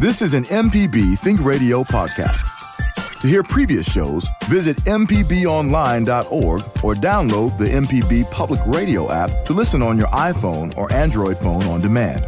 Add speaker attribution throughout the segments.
Speaker 1: This is an MPB Think Radio podcast. To hear previous shows, visit MPBOnline.org or download the MPB Public Radio app to listen on your iPhone or Android phone on demand.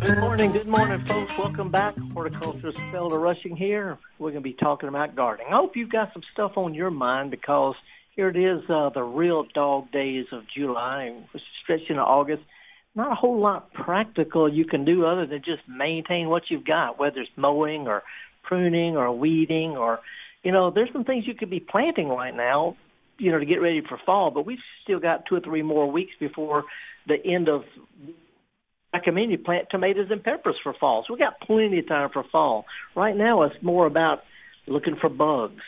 Speaker 2: Good morning, good morning, folks. Welcome back. Horticulturist Felder Rushing here. We're going to be talking about gardening. I hope you've got some stuff on your mind because here it is, uh, the real dog days of July, stretching to August. Not a whole lot practical you can do other than just maintain what you've got, whether it's mowing or pruning or weeding or, you know, there's some things you could be planting right now, you know, to get ready for fall. But we've still got two or three more weeks before the end of recommend you plant tomatoes and peppers for fall. So we got plenty of time for fall. Right now, it's more about looking for bugs,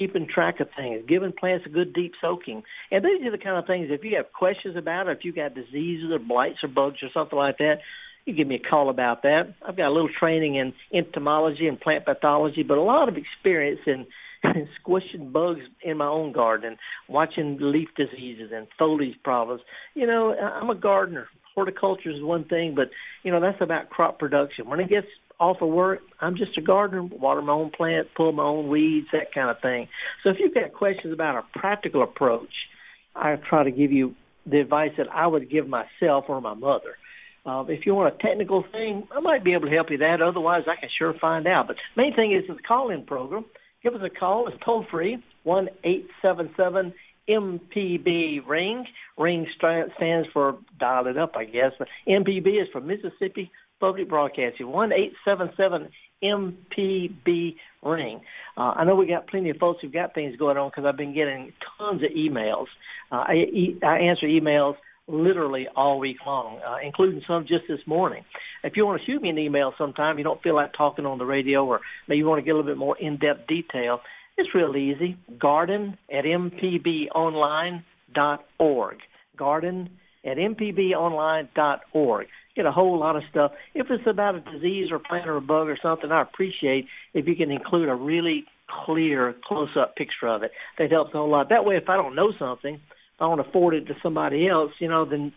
Speaker 2: keeping track of things, giving plants a good deep soaking. And these are the kind of things, if you have questions about it, if you got diseases or blights or bugs or something like that, you give me a call about that. I've got a little training in entomology and plant pathology, but a lot of experience in squishing bugs in my own garden, watching leaf diseases and foliage problems. You know, I'm a gardener horticulture is one thing, but you know that's about crop production. When it gets off of work, I'm just a gardener, water my own plants, pull my own weeds, that kind of thing. So if you've got questions about a practical approach, I try to give you the advice that I would give myself or my mother. Uh, if you want a technical thing, I might be able to help you that. Otherwise, I can sure find out. But the main thing is the call-in program. Give us a call. It's toll free one eight seven seven MPB ring. Ring stands for dial it up, I guess. MPB is for Mississippi Public Broadcasting. One eight seven seven MPB ring. Uh, I know we got plenty of folks who've got things going on because I've been getting tons of emails. Uh, I, e- I answer emails literally all week long, uh, including some just this morning. If you want to shoot me an email sometime, you don't feel like talking on the radio, or maybe you want to get a little bit more in-depth detail, it's real easy. Garden at mpbonline.org. Garden at mpbonline.org. Get a whole lot of stuff. If it's about a disease or plant or a bug or something, I appreciate if you can include a really clear, close-up picture of it. That helps a whole lot. That way, if I don't know something, if I to forward it to somebody else, you know, then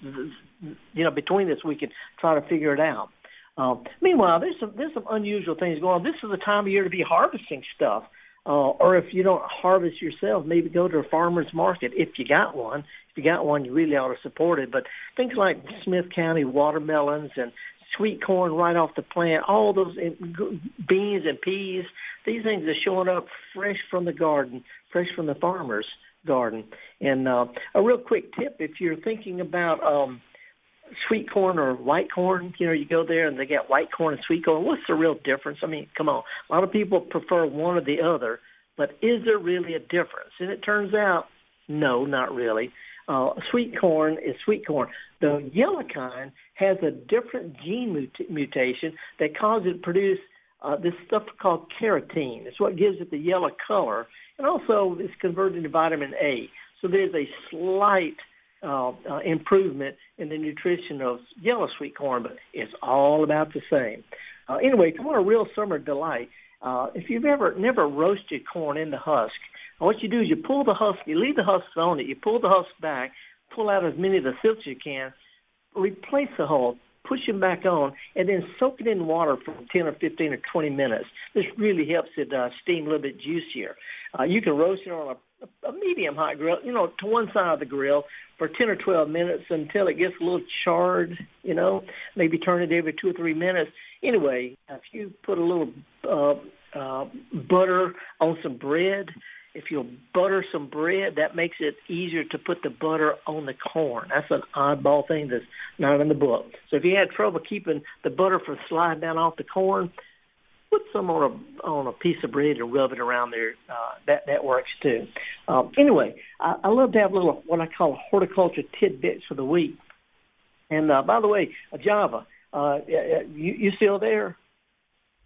Speaker 2: you know between us we can try to figure it out. Um, meanwhile, there's some there's some unusual things going on. This is the time of year to be harvesting stuff. Uh, or if you don't harvest yourself, maybe go to a farmer's market if you got one. If you got one, you really ought to support it. But things like Smith County watermelons and sweet corn right off the plant, all those beans and peas, these things are showing up fresh from the garden, fresh from the farmer's garden. And uh, a real quick tip if you're thinking about um, sweet corn or white corn. You know, you go there and they got white corn and sweet corn. What's the real difference? I mean, come on. A lot of people prefer one or the other, but is there really a difference? And it turns out, no, not really. Uh, sweet corn is sweet corn. The yellow kind has a different gene mut- mutation that causes it to produce uh, this stuff called carotene. It's what gives it the yellow color, and also it's converted into vitamin A. So there's a slight uh, uh, improvement in the nutrition of yellow sweet corn, but it's all about the same. Uh, anyway, if you want a real summer delight, uh, if you've ever never roasted corn in the husk, what you do is you pull the husk, you leave the husk on it, you pull the husk back, pull out as many of the silks you can, replace the hull, push them back on, and then soak it in water for 10 or 15 or 20 minutes. This really helps it uh, steam a little bit juicier. Uh, you can roast it on a a medium hot grill, you know, to one side of the grill for 10 or 12 minutes until it gets a little charred, you know, maybe turn it every two or three minutes. Anyway, if you put a little uh, uh, butter on some bread, if you'll butter some bread, that makes it easier to put the butter on the corn. That's an oddball thing that's not in the book. So if you had trouble keeping the butter from sliding down off the corn, put some on a on a piece of bread and rub it around there. Uh, that that works too. Um, anyway, I, I love to have little what I call horticulture tidbits for the week. And uh, by the way, uh, Java, uh, you you still there?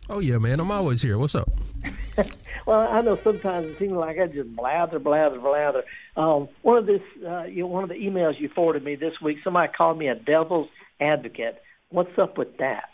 Speaker 3: Oh yeah, man, I'm always here. What's up?
Speaker 2: well, I know sometimes it seems like I just blather, blather, blather. Um, one of this, uh, you know, one of the emails you forwarded me this week, somebody called me a devil's advocate. What's up with that?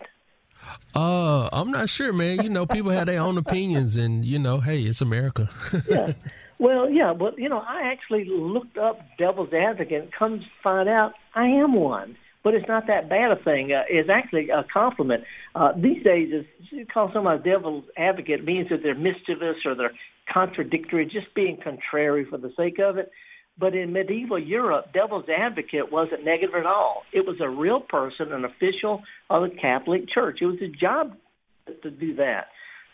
Speaker 3: Uh, I'm not sure, man. You know, people have their own opinions, and you know, hey, it's America.
Speaker 2: yeah. Well, yeah, but you know, I actually looked up devil's advocate. And come find out, I am one. But it's not that bad a thing. Uh, it's actually a compliment. Uh, these days, is call someone a devil's advocate means that they're mischievous or they're contradictory, just being contrary for the sake of it. But in medieval Europe, devil's advocate wasn't negative at all. It was a real person, an official of the Catholic Church. It was a job to do that.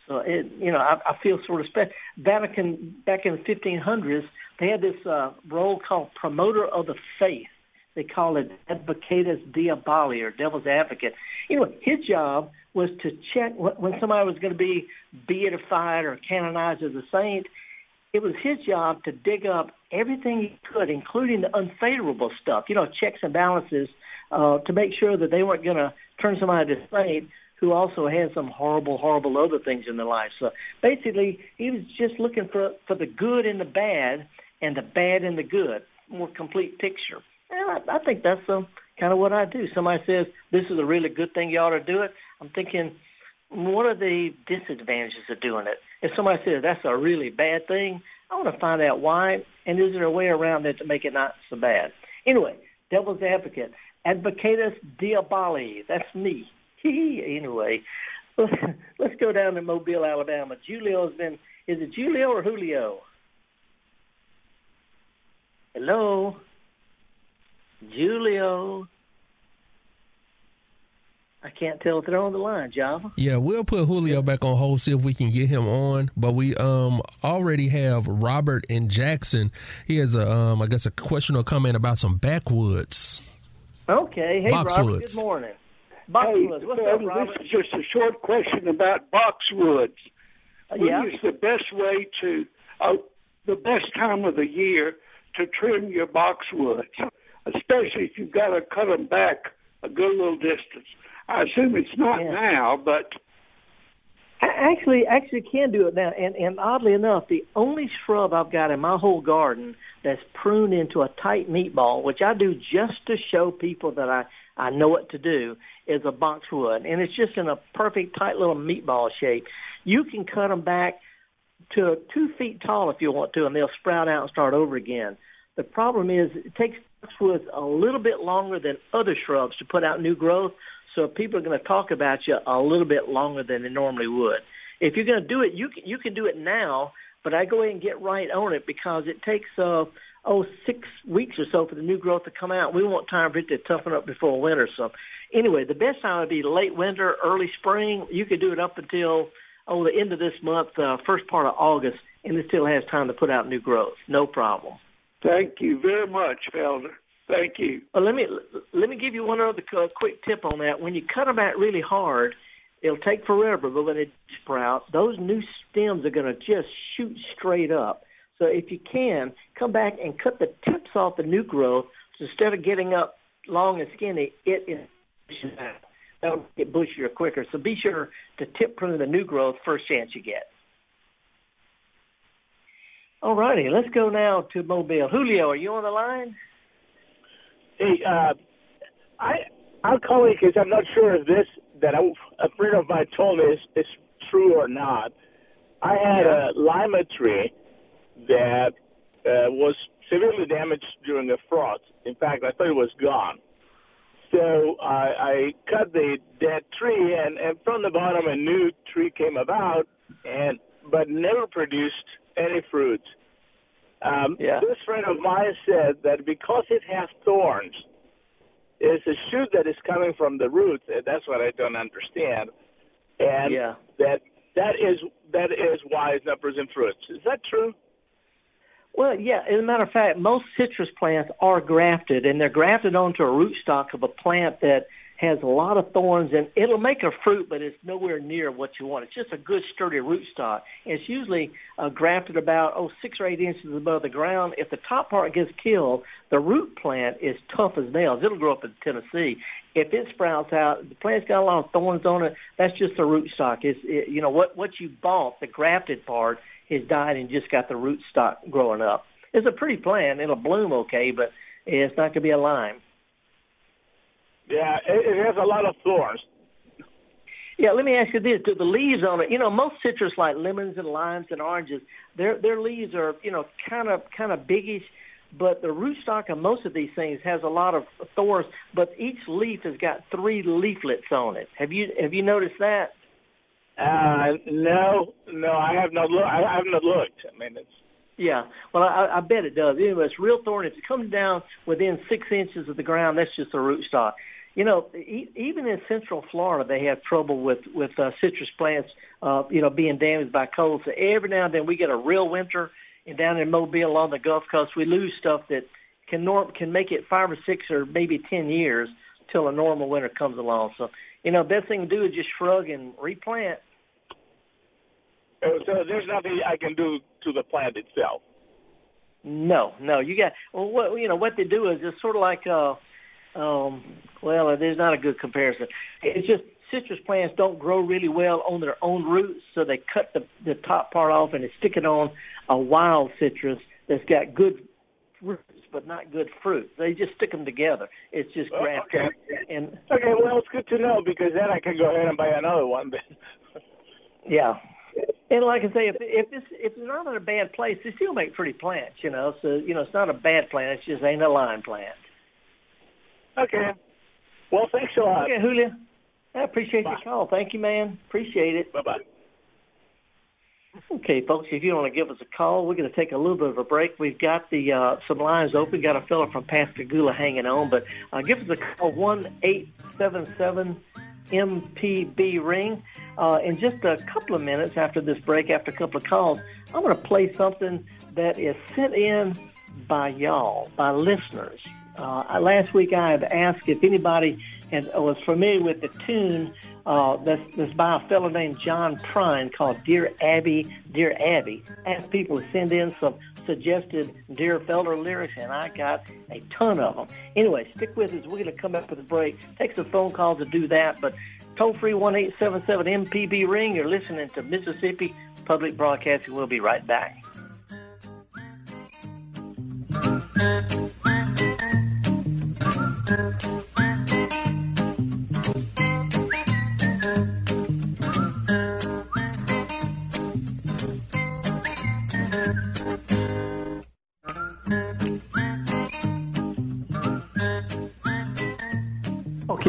Speaker 2: So it, you know, I, I feel sort of special. Vatican back in the 1500s, they had this uh, role called promoter of the faith. They call it advocatus diaboli or devil's advocate. Know, his job was to check when somebody was going to be beatified or canonized as a saint. It was his job to dig up everything he could, including the unfavorable stuff. You know, checks and balances uh, to make sure that they weren't going to turn somebody to saint who also had some horrible, horrible other things in their life. So basically, he was just looking for for the good and the bad, and the bad and the good, more complete picture. And I, I think that's um, kind of what I do. Somebody says this is a really good thing, you ought to do it. I'm thinking, what are the disadvantages of doing it? If somebody says that's a really bad thing, I want to find out why, and is there a way around it to make it not so bad? Anyway, devil's advocate, advocatus diaboli. That's me. anyway, let's go down to Mobile, Alabama. Julio's been. Is it Julio or Julio? Hello, Julio. I can't tell if they're on the line, Java.
Speaker 3: Yeah, we'll put Julio back on hold, see if we can get him on. But we um already have Robert and Jackson. He has a um I guess a question or comment about some boxwoods.
Speaker 2: Okay. Hey
Speaker 3: Boxwoods.
Speaker 2: Robert, good morning. Boxwoods.
Speaker 4: Hey,
Speaker 2: What's
Speaker 4: Phil,
Speaker 2: up, Robert?
Speaker 4: This is just a short question about boxwoods. When
Speaker 2: yeah.
Speaker 4: is the best way to, uh, the best time of the year to trim your boxwoods, especially if you've got to cut them back a good little distance? I assume it's not
Speaker 2: Yeah.
Speaker 4: now, but
Speaker 2: I actually actually can do it now, and and oddly enough, the only shrub I've got in my whole garden that's pruned into a tight meatball, which I do just to show people that I I know what to do, is a boxwood, and it's just in a perfect tight little meatball shape. You can cut them back to two feet tall if you want to, and they'll sprout out and start over again. The problem is it takes boxwoods a little bit longer than other shrubs to put out new growth, so people are going to talk about you a little bit longer than they normally would. If you're going to do it, you can, you can do it now, but I go ahead and get right on it because it takes uh, oh six weeks or so for the new growth to come out. We want time for it to toughen up before winter. So anyway, the best time would be late winter, early spring. You could do it up until oh the end of this month, uh, first part of August, and it still has time to put out new growth. No problem.
Speaker 4: thank you very much, Felder. Thank you.
Speaker 2: Well, let me let me give you one other uh, quick tip on that. When you cut them out really hard, it'll take forever, but when they sprout, those new stems are going to just shoot straight up. So if you can, come back and cut the tips off the new growth. So instead of getting up long and skinny, it is that'll get bushier quicker. So be sure to tip prune the new growth first chance you get. All righty, let's go now to Mobile. Julio, are you on the line?
Speaker 5: Hey, uh, I I'm calling because I'm not sure if this that a, a friend of mine told me is, is true or not. I had a lima tree that uh, was severely damaged during a frost. In fact, I thought it was gone. So I, I cut the dead tree, and, and from the bottom a new tree came about, and but never produced any fruit. Um,
Speaker 2: Yeah.
Speaker 5: This friend of mine said that because it has thorns, it's a shoot that is coming from the roots. And that's what I don't understand. And
Speaker 2: Yeah.
Speaker 5: that that is that is why it's not producing fruits. Is that true?
Speaker 2: Well, yeah. As a matter of fact, most citrus plants are grafted, and they're grafted onto a rootstock of a plant that has a lot of thorns, and it'll make a fruit, but it's nowhere near what you want. It's just a good sturdy rootstock. It's usually uh, grafted about oh six or eight inches above the ground. If the top part gets killed, the root plant is tough as nails. It'll grow up in Tennessee. If it sprouts out, the plant's got a lot of thorns on it. That's just the rootstock. It's it, you know what what you bought, the grafted part, has died and just got the rootstock growing up. It's a pretty plant. It'll bloom okay, but it's not going to be a lime.
Speaker 5: Yeah, it, it has a lot of thorns.
Speaker 2: Yeah, let me ask you this: Do the leaves on it? You know, most citrus like lemons and limes and oranges, their their leaves are you know kind of kind of biggish, but the rootstock of most of these things has a lot of thorns. But each leaf has got three leaflets on it. Have you have you noticed that?
Speaker 5: Uh, no, no, I have not looked. I haven't looked. I mean, it's.
Speaker 2: Yeah, well, I, I bet it does. Anyway, it's real thorny. If it comes down within six inches of the ground, that's just a rootstock. You know, e- even in Central Florida, they have trouble with with uh, citrus plants, uh, you know, being damaged by cold. So every now and then we get a real winter, and down in Mobile along the Gulf Coast, we lose stuff that can norm can make it five or six or maybe ten years till a normal winter comes along. So, you know, best thing to do is just shrug and replant.
Speaker 5: So there's nothing I can do to the plant itself.
Speaker 2: No, no, you got well. What you know, what they do is it's sort of like uh, um, well, there's not a good comparison. It's just citrus plants don't grow really well on their own roots, so they cut the the top part off and they stick it on a wild citrus that's got good roots but not good fruit. They just stick them together. It's just grafted.
Speaker 5: okay.
Speaker 2: And
Speaker 5: Okay, well, it's good to know because then I can go ahead and buy another one.
Speaker 2: yeah. And like I say, if if this if it's not in a bad place, they still make pretty plants, you know. So you know, it's not a bad plant. It just ain't a lime plant.
Speaker 5: Okay. Well, thanks a lot.
Speaker 2: Okay, Julia. I appreciate
Speaker 5: Bye.
Speaker 2: your call. Thank you, man. Appreciate it.
Speaker 5: Bye bye.
Speaker 2: Okay, folks, if you want to give us a call, we're going to take a little bit of a break. We've got the uh, some lines open. Got a fella from Pascagoula hanging on, but uh, give us a call one eight seven seven MPB ring. Uh, in just a couple of minutes after this break, after a couple of calls, I'm going to play something that is sent in by y'all, by listeners. Uh, last week I had asked if anybody had, was familiar with the tune uh, that's, that's by a fellow named John Prine called Dear Abby, Dear Abby. Asked people to send in some suggested Dear Felder lyrics, and I got a ton of them. Anyway, stick with us. We're going to come up with a break. Take some phone calls to do that, but toll free one eight seven seven MPB ring. You're listening to Mississippi Public Broadcasting. We'll be right back. Okie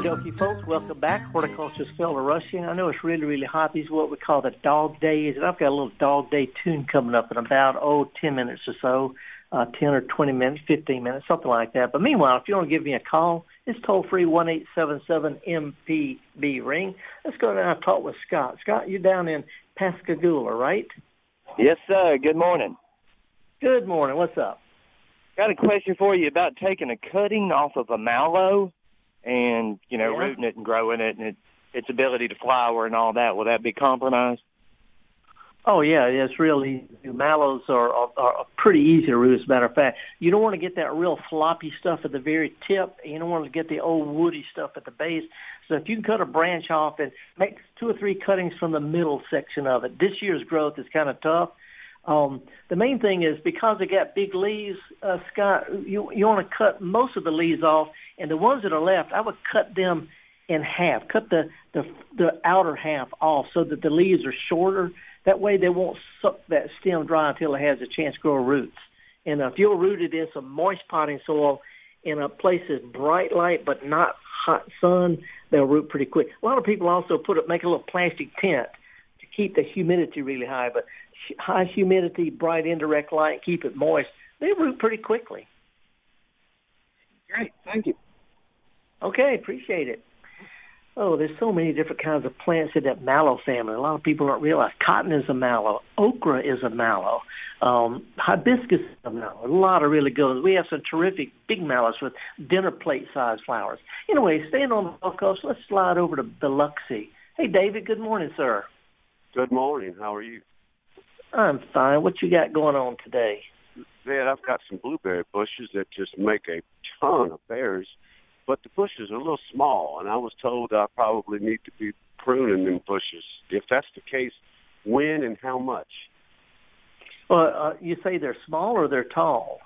Speaker 2: dokie, folks. Welcome back. Horticulturist Felder Rushing. I know it's really, really hot. These are what we call the dog days. And I've got a little dog day tune coming up in about, oh, 10 minutes or so, uh, 10 or 20 minutes, 15 minutes, something like that. But meanwhile, if you want to give me a call, it's toll free one eight seven seven MPB ring. Let's go now and talk with Scott. Scott, you're down in Pascagoula, right?
Speaker 6: Yes, sir. Good morning.
Speaker 2: Good morning. What's up?
Speaker 6: Got a question for you about taking a cutting off of a mallow and, you know,
Speaker 2: Yeah.
Speaker 6: rooting it and growing it and it, its ability to flower and all that. Will that be compromised?
Speaker 2: Oh yeah, it's really mallows are, are are pretty easy to root. As a matter of fact, you don't want to get that real floppy stuff at the very tip. You don't want to get the old woody stuff at the base. So if you can cut a branch off and make two or three cuttings from the middle section of it, this year's growth is kind of tough. Um, the main thing is because they got big leaves, uh, Scott. You you want to cut most of the leaves off, and the ones that are left, I would cut them in half. Cut the the the outer half off so that the leaves are shorter. That way, they won't suck that stem dry until it has a chance to grow roots. And if you're rooted in some moist potting soil in a place that's bright light but not hot sun, they'll root pretty quick. A lot of people also put it make a little plastic tent to keep the humidity really high, but high humidity, bright indirect light, keep it moist. They root pretty quickly.
Speaker 6: Great. Thank you.
Speaker 2: Okay, appreciate it. Oh, there's so many different kinds of plants in that mallow family. A lot of people don't realize cotton is a mallow, okra is a mallow, um, hibiscus is a mallow. A lot of really good ones. We have some terrific big mallows with dinner plate sized flowers. Anyway, staying on the Gulf Coast, let's slide over to Biloxi. Hey, David. Good morning, sir.
Speaker 7: Good morning. How are you?
Speaker 2: I'm fine. What you got going on today?
Speaker 7: Man, I've got some blueberry bushes that just make a ton of berries, but the bushes are a little small, and I was told I probably need to be pruning them bushes. If that's the case, when and how much?
Speaker 2: Well, uh, you say they're small or they're tall?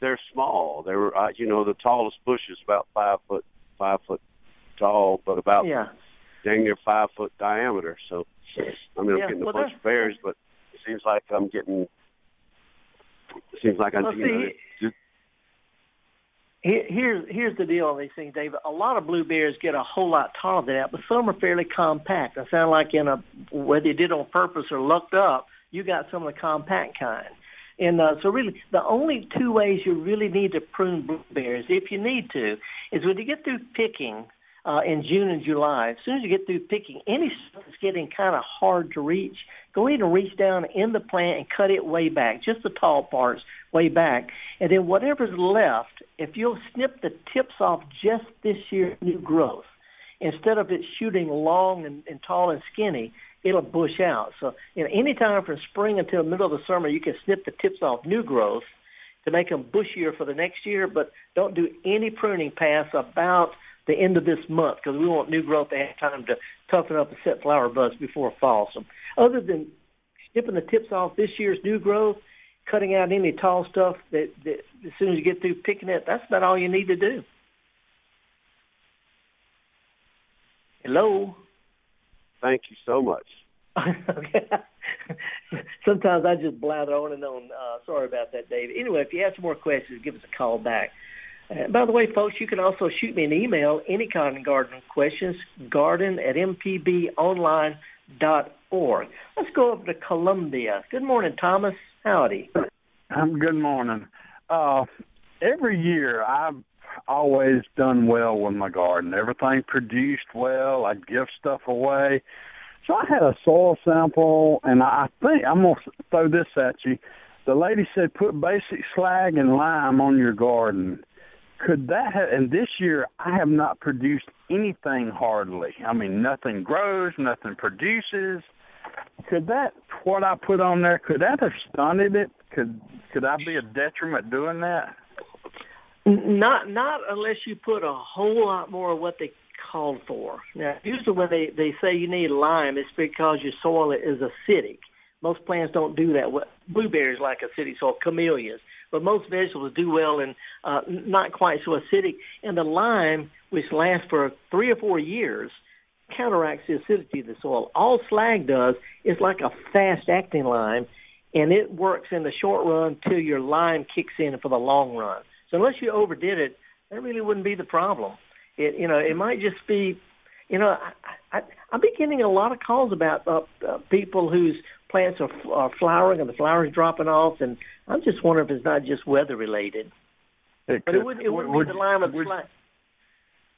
Speaker 7: They're small. They were, uh, you know, the tallest bush is about five foot, five foot tall, but about
Speaker 2: Yeah.
Speaker 7: dang near five foot diameter. So I mean,
Speaker 2: Yeah,
Speaker 7: I'm getting
Speaker 2: well,
Speaker 7: a bunch of berries, but it seems like I'm getting. It seems like I'm
Speaker 2: Well,
Speaker 7: know,
Speaker 2: see, Here, here's here's the deal on these things, David. A lot of blueberries get a whole lot taller than that, but some are fairly compact. I sound like in a whether you did on purpose or lucked up, you got some of the compact kind. And uh, so, really, the only two ways you really need to prune blueberries, if you need to, is when you get through picking uh, in June and July. As soon as you get through picking, any stuff that's getting kind of hard to reach, go ahead and reach down in the plant and cut it way back, just the tall parts way back. And then whatever's left, if you'll snip the tips off just this year's new growth, instead of it shooting long and, and tall and skinny, it'll bush out. So, you know, anytime from spring until middle of the summer, you can snip the tips off new growth to make them bushier for the next year, but don't do any pruning past about the end of this month because we want new growth to have time to toughen up and set flower buds before fall. So, other than snipping the tips off this year's new growth, cutting out any tall stuff that, that as soon as you get through picking it, that's about all you need to do. Hello.
Speaker 7: thank you so much.
Speaker 2: Sometimes I just blather on and on. Uh, sorry about that, Dave. Anyway, if you have some more questions, give us a call back. Uh, by the way, folks, you can also shoot me an email, any kind of garden questions, garden at mpbonline.org. Let's go over to Columbia. Good morning, Thomas. Howdy.
Speaker 8: Um, good morning. Uh, every year I've always done well with my garden. Everything produced well. I'd give stuff away. So I had a soil sample, and I think I'm gonna throw this at you. The lady said put basic slag and lime on your garden. Could that have? And this year I have not produced anything hardly. I mean, nothing grows, nothing produces. Could that what I put on there? Could that have stunted it? Could could I be a detriment doing that?
Speaker 2: Not not unless you put a whole lot more of what they called for. Now, usually when they they say you need lime, it's because your soil is acidic. Most plants don't do that. Blueberries like acidic soil, camellias, but most vegetables do well in uh, not quite so acidic. And the lime, which lasts for three or four years, counteracts the acidity of the soil. All slag does is like a fast acting lime, and it works in the short run till your lime kicks in for the long run. So unless you overdid it, that really wouldn't be the problem. It you know it might just be, you know, I, I I'm be getting a lot of calls about uh, uh, people whose plants are, are flowering and the flowers dropping off, and I'm just wondering if it's not just weather related.
Speaker 8: It
Speaker 2: But it wouldn't it wouldn't
Speaker 8: would,
Speaker 2: be the lime of the
Speaker 8: would,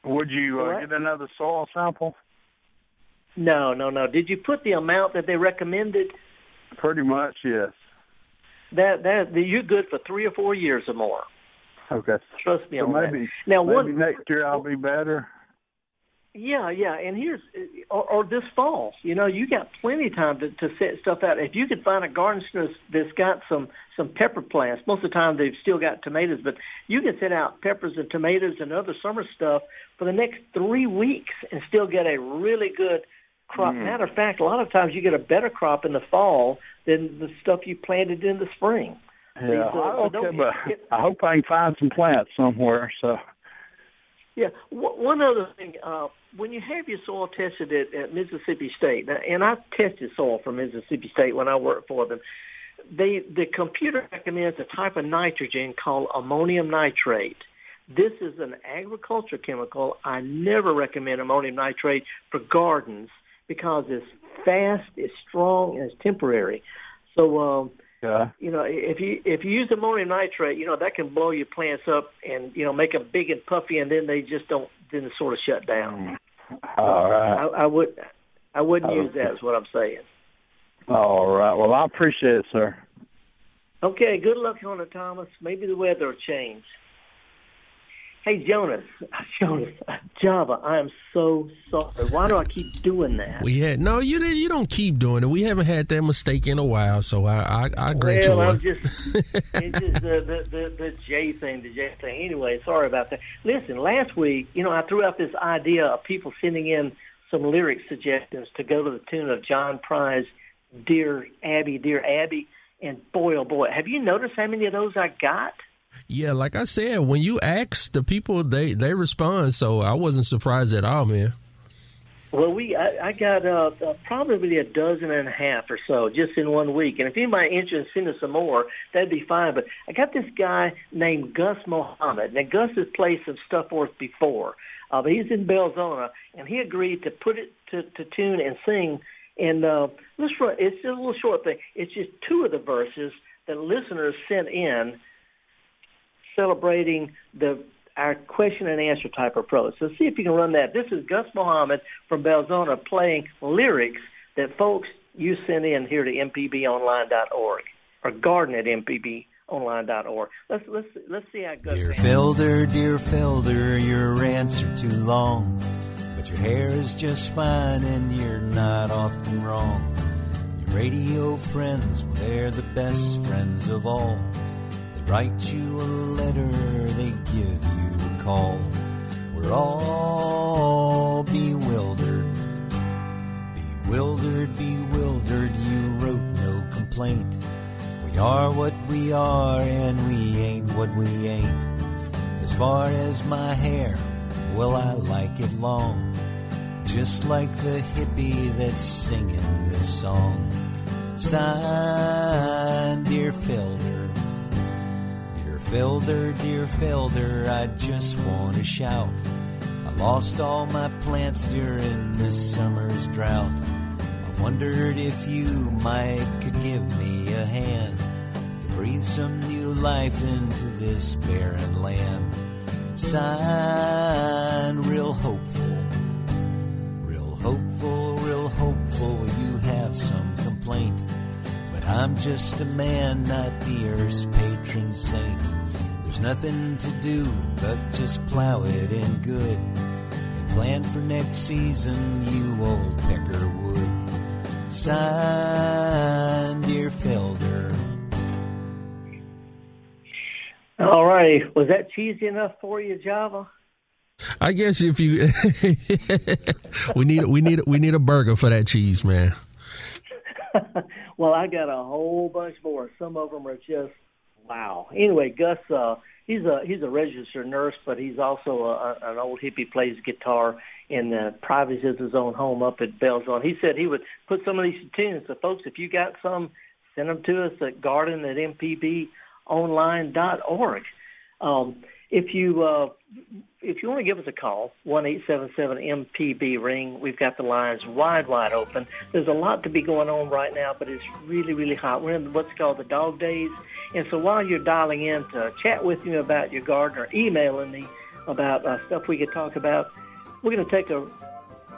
Speaker 8: would you uh, get another soil sample?
Speaker 2: No, no, no. Did you put the amount that they recommended?
Speaker 8: Pretty much, yes.
Speaker 2: That that that you're good for three or four years or more.
Speaker 8: Okay.
Speaker 2: Trust me
Speaker 8: So
Speaker 2: on
Speaker 8: maybe
Speaker 2: that. Now,
Speaker 8: maybe
Speaker 2: one
Speaker 8: next year I'll be better.
Speaker 2: Yeah, yeah, and here's or, or this fall. You know, you got plenty of time to, to set stuff out. If you could find a garden that's got some some pepper plants, most of the time they've still got tomatoes, but you can set out peppers and tomatoes and other summer stuff for the next three weeks and still get a really good crop.
Speaker 8: Mm.
Speaker 2: Matter of fact, a lot of times you get a better crop in the fall than the stuff you planted in the spring.
Speaker 8: Yeah.
Speaker 2: Uh,
Speaker 8: okay, but I hope I can find some plants somewhere. So
Speaker 2: Yeah. W- one other thing, uh, when you have your soil tested at, at Mississippi State, and I tested soil for Mississippi State when I worked for them, they the computer recommends a type of nitrogen called ammonium nitrate. This is an agriculture chemical. I never recommend ammonium nitrate for gardens because it's fast, it's strong, and it's temporary. So um, you know, if you if you use ammonium nitrate, you know that can blow your plants up and you know make them big and puffy, and then they just don't then sort of shut down. Mm.
Speaker 8: All right.
Speaker 2: I, I would I wouldn't
Speaker 8: Oh.
Speaker 2: use that. Is what I'm saying.
Speaker 8: All right. Well, I appreciate it, sir.
Speaker 2: Okay, good luck on it, Thomas. Maybe the weather will change. Hey, Jonas, Jonas, Java, I am so sorry. Why do I keep doing that?
Speaker 3: We had no, you didn't. You don't keep doing it. We haven't had that mistake in a while, so I I, I grant
Speaker 2: well,
Speaker 3: you
Speaker 2: I'm just it's just the, the the the J thing, the J thing. Anyway, sorry about that. Listen, last week, you know, I threw out this idea of people sending in some lyric suggestions to go to the tune of John Prine, "Dear Abby, Dear Abby," and boy, oh boy, have you noticed how many of those I got?
Speaker 3: Yeah, like I said, when you ask the people, they they respond. So I wasn't surprised at all, man.
Speaker 2: Well, we I, I got uh, uh, probably a dozen and a half or so just in one week. And if anybody interested in sending some more, that'd be fine. But I got this guy named Gus Mohammed. Now Gus has played some stuff for us before, uh, but he's in Belzoni, and he agreed to put it to, to tune and sing. And uh, this it's just a little short thing. It's just two of the verses that listeners sent in celebrating the our question and answer type approach. So see if you can run that. This is Gus Mohammed from Belzoni playing lyrics that folks you send in here to mpbonline.org or garden at mpbonline.org. Let's let's let's see how Gus.
Speaker 9: Dear Felder, dear Felder, your answer too long, but your hair is just fine and you're not often wrong. Your radio friends, well, they're the best friends of all write you a letter, they give you a call. We're all bewildered, bewildered, bewildered. You wrote no complaint. We are what we are, and we ain't what we ain't. As far as my hair, well, I like it long, just like the hippie that's singing this song. Signed, dear Felder. Felder, dear Felder, I just want to shout. I lost all my plants during this summer's drought. I wondered if you, Mike, could give me a hand to breathe some new life into this barren land. Sign, real hopeful, real hopeful, real hopeful. You have some complaint. But I'm just a man, not the earth's patron saint. There's nothing to do but just plow it in good and plan for next season, you old peckerwood. Sign, dear Felder.
Speaker 2: All right, was that cheesy enough for you, Java?
Speaker 3: I guess if you we need we need we need a burger for that cheese, man.
Speaker 2: well, I got a whole bunch more. Some of them are just Wow. Anyway, Gus, uh, he's a he's a registered nurse, but he's also a, an old hippie. Plays guitar in the privacy of his own home up at Belzoni. He said he would put some of these tunes. So, folks, if you got some, send them to us at garden at mpbonline.org. Um, if you uh, if you want to give us a call, one eight seven seven MPB ring. We've got the lines wide wide open. There's a lot to be going on right now, but it's really really hot. We're in what's called the dog days, and so while you're dialing in to chat with me about your garden or emailing me about uh, stuff we could talk about, we're going to take a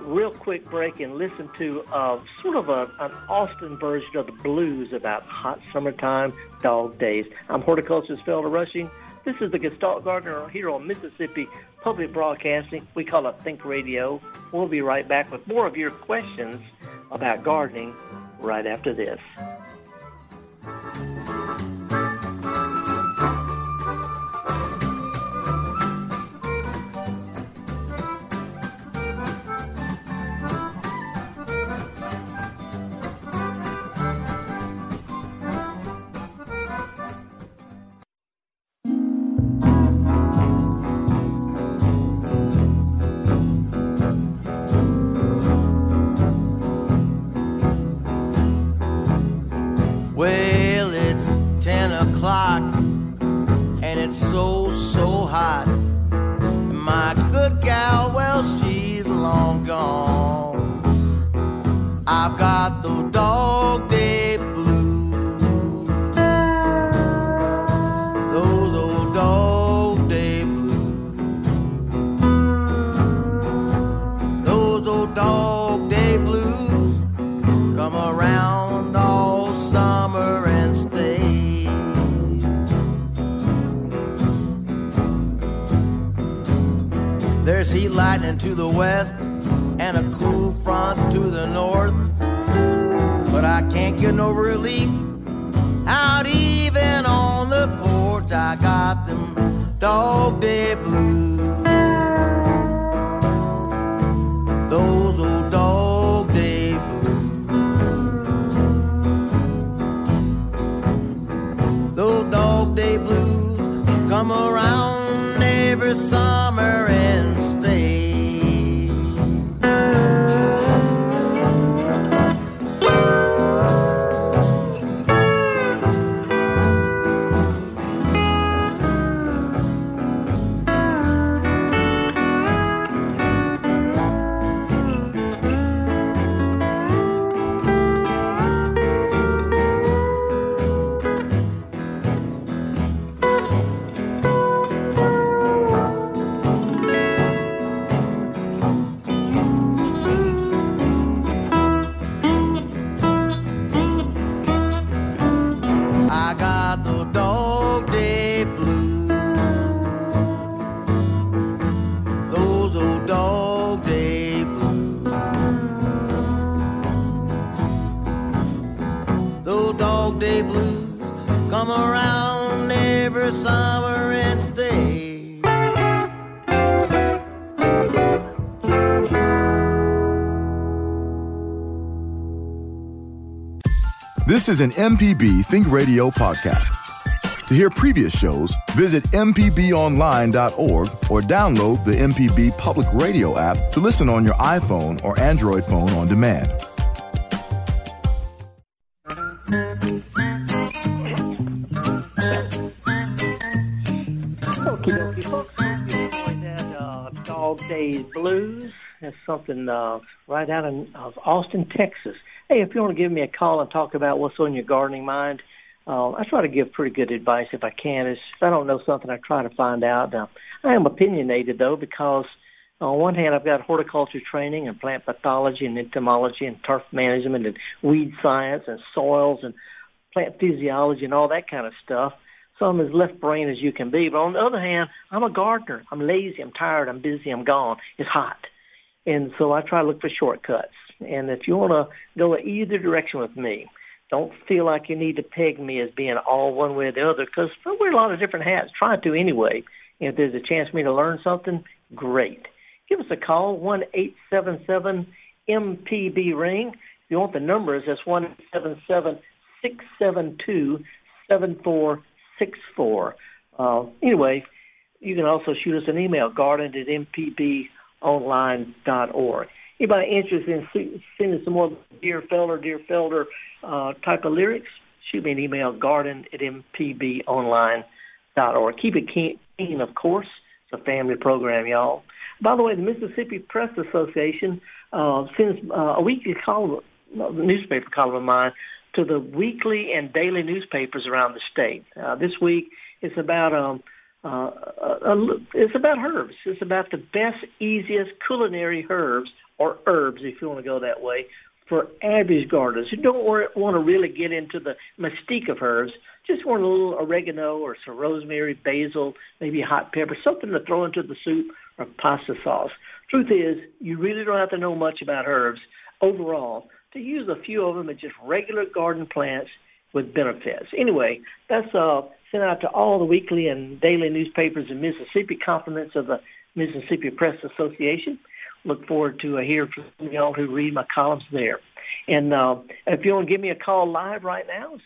Speaker 2: real quick break and listen to uh, sort of a, an Austin version of the blues about hot summertime dog days. I'm horticulturist Felder Rushing. This is the Gestalt Gardener here on Mississippi Public Broadcasting. We call it Think Radio. We'll be right back with more of your questions about gardening right after this.
Speaker 10: The west and a cool front to the north. But I can't get no relief out even on the porch. I got them dog day blues.
Speaker 1: This is an MPB Think Radio podcast. To hear previous shows, visit MPBOnline.org or download the MPB Public Radio app to listen on your iPhone or Android phone on demand.
Speaker 2: Okie dokie, folks. That uh, Dog Days Blues. That's something uh, right out of, of Austin, Texas. Hey, if you want to give me a call and talk about what's on your gardening mind, uh, I try to give pretty good advice if I can. If I don't know something, I try to find out. Now, I am opinionated though because on one hand, I've got horticulture training and plant pathology and entomology and turf management and weed science and soils and plant physiology and all that kind of stuff. So I'm as left brain as you can be. But on the other hand, I'm a gardener. I'm lazy. I'm tired. I'm busy. I'm gone. It's hot. And so I try to look for shortcuts. And if you want to go either direction with me, don't feel like you need to peg me as being all one way or the other because I wear a lot of different hats. Try to anyway. If there's a chance for me to learn something, great. Give us a call, one eight seven seven MPB ring. If you want the numbers, that's one seven seven six seven two seven four six four. Uh, anyway, you can also shoot us an email, garden at mpbonline.org. Anybody interested in sending some more Dear Felder, Dear Felder uh, type of lyrics, shoot me an email, garden at mpbonline.org. Keep it keen, of course. It's a family program, y'all. By the way, the Mississippi Press Association uh, sends uh, a weekly column, uh, newspaper column of mine to the weekly and daily newspapers around the state. Uh, this week, it's about um, uh, a, it's about herbs. It's about the best, easiest culinary herbs or herbs, if you want to go that way, for average gardeners who don't want to really get into the mystique of herbs. Just want a little oregano or some rosemary, basil, maybe hot pepper, something to throw into the soup or pasta sauce. Truth is, you really don't have to know much about herbs overall to use a few of them as just regular garden plants with benefits. Anyway, that's uh, sent out to all the weekly and daily newspapers in Mississippi, compliments of the Mississippi Press Association look forward to uh, hearing from y'all who read my columns there. And uh, if you want to give me a call live right now,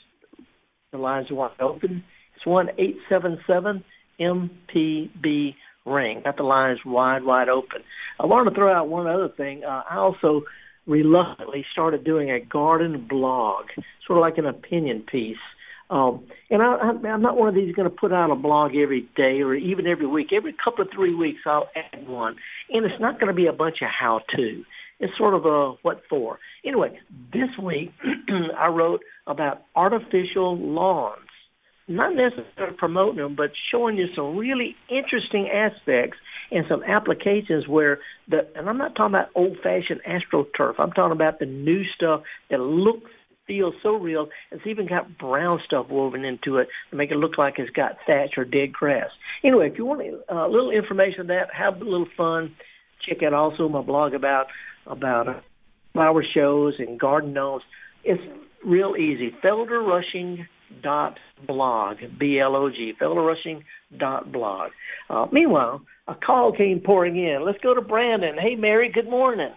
Speaker 2: the lines are wide open. It's one eight seven seven MPB ring. Got the lines wide, wide open. I wanted to throw out one other thing. Uh, I also reluctantly started doing a garden blog, sort of like an opinion piece. Um, and I, I'm not one of these going to put out a blog every day or even every week. Every couple of three weeks, I'll add one, and it's not going to be a bunch of how-to. It's sort of a what for. Anyway, this week I wrote about artificial lawns, not necessarily promoting them, but showing you some really interesting aspects and some applications where the and I'm not talking about old-fashioned astroturf. I'm talking about the new stuff that looks feels so real. It's even got brown stuff woven into it to make it look like it's got thatch or dead grass. Anyway, if you want uh, a little information on that, have a little fun. Check out also my blog about about uh, flower shows and garden gnomes. It's real easy. Felderrushing dot blog b l o g felderrushing dot blog. Uh, meanwhile, a call came pouring in. Let's go to Brandon. Hey, Mary. Good morning.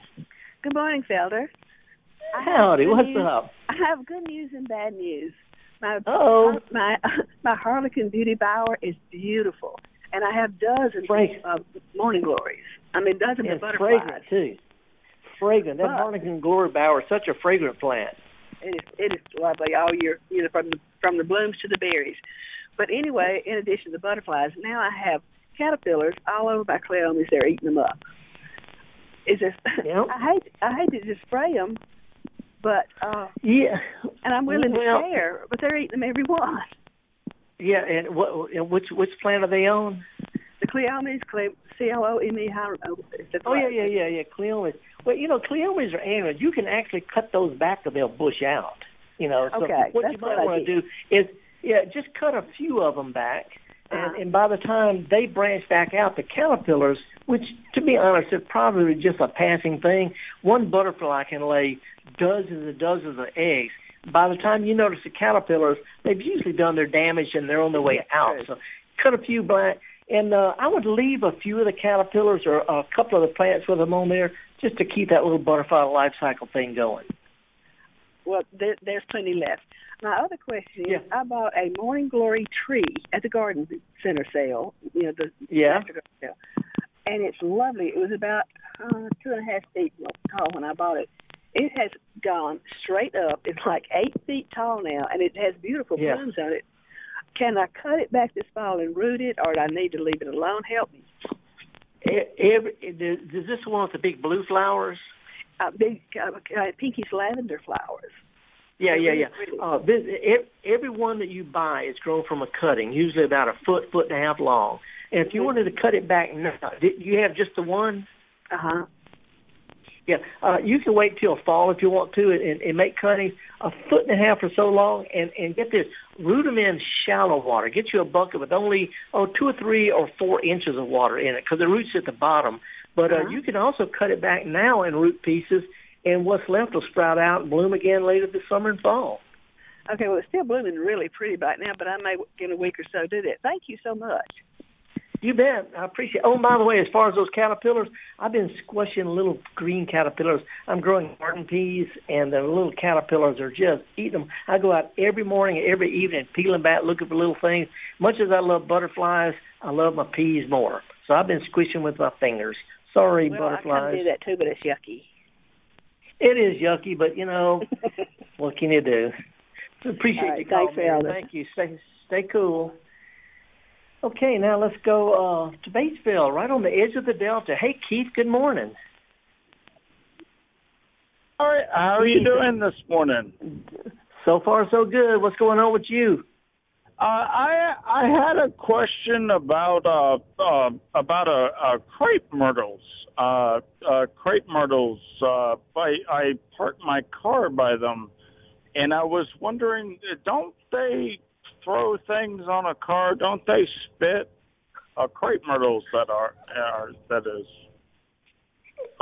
Speaker 11: Good morning, Felder.
Speaker 2: Howdy, what's
Speaker 11: news.
Speaker 2: up?
Speaker 11: I have good news and bad news. My
Speaker 2: oh
Speaker 11: my my Harlequin Beauty Bower is beautiful, and I have dozens of morning glories. I mean, dozens
Speaker 2: it's
Speaker 11: of butterflies.
Speaker 2: fragrant too. Fragrant. That
Speaker 11: But-
Speaker 2: Harlequin glory bower is such a fragrant plant.
Speaker 11: It is it is lovely all year, you know, from the from the blooms to the berries. But anyway, in addition to the butterflies, now I have caterpillars all over my cleomes. They're eating them up. Is this? I hate I hate to just spray them, but uh
Speaker 2: Yeah.
Speaker 11: and I'm willing
Speaker 2: Well-
Speaker 11: to share, but they're eating them every one.
Speaker 2: Yeah, and what? and Which which plant are they on?
Speaker 11: The cleomes, cle- C L O M E. oh,
Speaker 2: yeah, yeah, yeah, yeah. Cleomes. Well, you know, cleomes are annuals. You can actually cut those back, or they'll bush out. You know. So
Speaker 11: Okay,
Speaker 2: what you might want to do is, yeah, just cut a few of them back,
Speaker 11: Uh-huh.
Speaker 2: and, and by the time they branch back out, the caterpillars, which to be honest, is probably just a passing thing. One butterfly can lay dozens and dozens of eggs. By the time you notice the caterpillars, they've usually done their damage and they're on their way out. So cut a few back, and uh, I would leave a few of the caterpillars or a couple of the plants with them on there just to keep that little butterfly life cycle thing going.
Speaker 11: Well, there, there's plenty left. My other question is, I bought a Morning Glory tree at the garden center sale. You know the
Speaker 2: Yeah.
Speaker 11: sale, and it's lovely. It was about uh, two and a half feet tall when I bought it. It has gone straight up. It's like eight feet tall now, and it has beautiful blooms on it. Can I cut it back this fall and root it, or do I need to leave it alone? Help me.
Speaker 2: Every, does this one with the big blue flowers?
Speaker 11: Uh, big uh, uh, pinkish lavender flowers.
Speaker 2: Yeah, yeah, yeah. Uh, this, ev- every one that you buy is grown from a cutting, usually about a foot, foot and a half long. And if you wanted to cut it back now, did you have just the one?
Speaker 11: Uh huh.
Speaker 2: Yeah, uh, you can wait till fall if you want to, and, and make cuttings a foot and a half or so long. And and get this, root them in shallow water. Get you a bucket with only oh two or three or four inches of water in it, because the roots at the bottom. But uh,
Speaker 11: Uh-huh.
Speaker 2: you can also cut it back now in root pieces, and what's left will sprout out and bloom again later this summer and fall.
Speaker 11: Okay, well, it's still blooming really pretty right now, but I may in a week or so do that. Thank you so much.
Speaker 2: You bet. I appreciate. Oh, by the way, as far as those caterpillars, I've been squishing little green caterpillars. I'm growing garden peas, and the little caterpillars are just eating them. I go out every morning, and every evening, peeling back, looking for little things. Much as I love butterflies, I love my peas more. So I've been squishing with my fingers. Sorry,
Speaker 11: well, I kind of
Speaker 2: butterflies.
Speaker 11: do that too, but it's yucky.
Speaker 2: It is yucky, but you know, what can you do? Appreciate
Speaker 11: right,
Speaker 2: you calling
Speaker 11: thanks,
Speaker 2: Thank you. Stay stay cool. Okay, now let's go uh, to Batesville, right on the edge of the Delta. Hey, Keith. Good morning.
Speaker 12: All right, how are you doing this morning?
Speaker 2: So far, so good. What's going on with you?
Speaker 12: Uh, I I had a question about uh, uh about a, a crepe myrtles. Uh, uh, crepe myrtles. Uh, I I parked my car by them, and I was wondering, don't they throw things on a car? Don't they spit? Uh, crepe myrtles that are, are that is.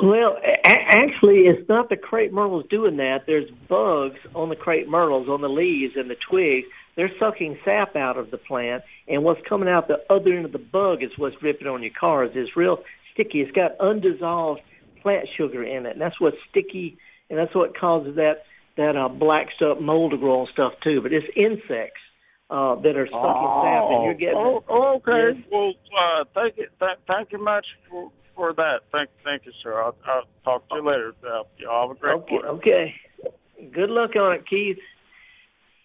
Speaker 2: Well, a- actually, it's not the crepe myrtles doing that. There's bugs on the crepe myrtles, on the leaves and the twigs. They're sucking sap out of the plant, and what's coming out the other end of the bug is what's dripping on your cars. It's real sticky. It's got undissolved plant sugar in it, and that's what's sticky, and that's what causes that that uh, black stuff, mold to grow on stuff too. But it's insects uh, that are sucking sap, and you're getting.
Speaker 12: Oh, oh, okay.
Speaker 2: Yes.
Speaker 12: Well, uh, thank you, th- thank you much for, for that. Thank, thank you, sir. I'll, I'll talk to you later. Uh, y'all have a great
Speaker 2: Okay,
Speaker 12: morning.
Speaker 2: okay. Good luck on it, Keith.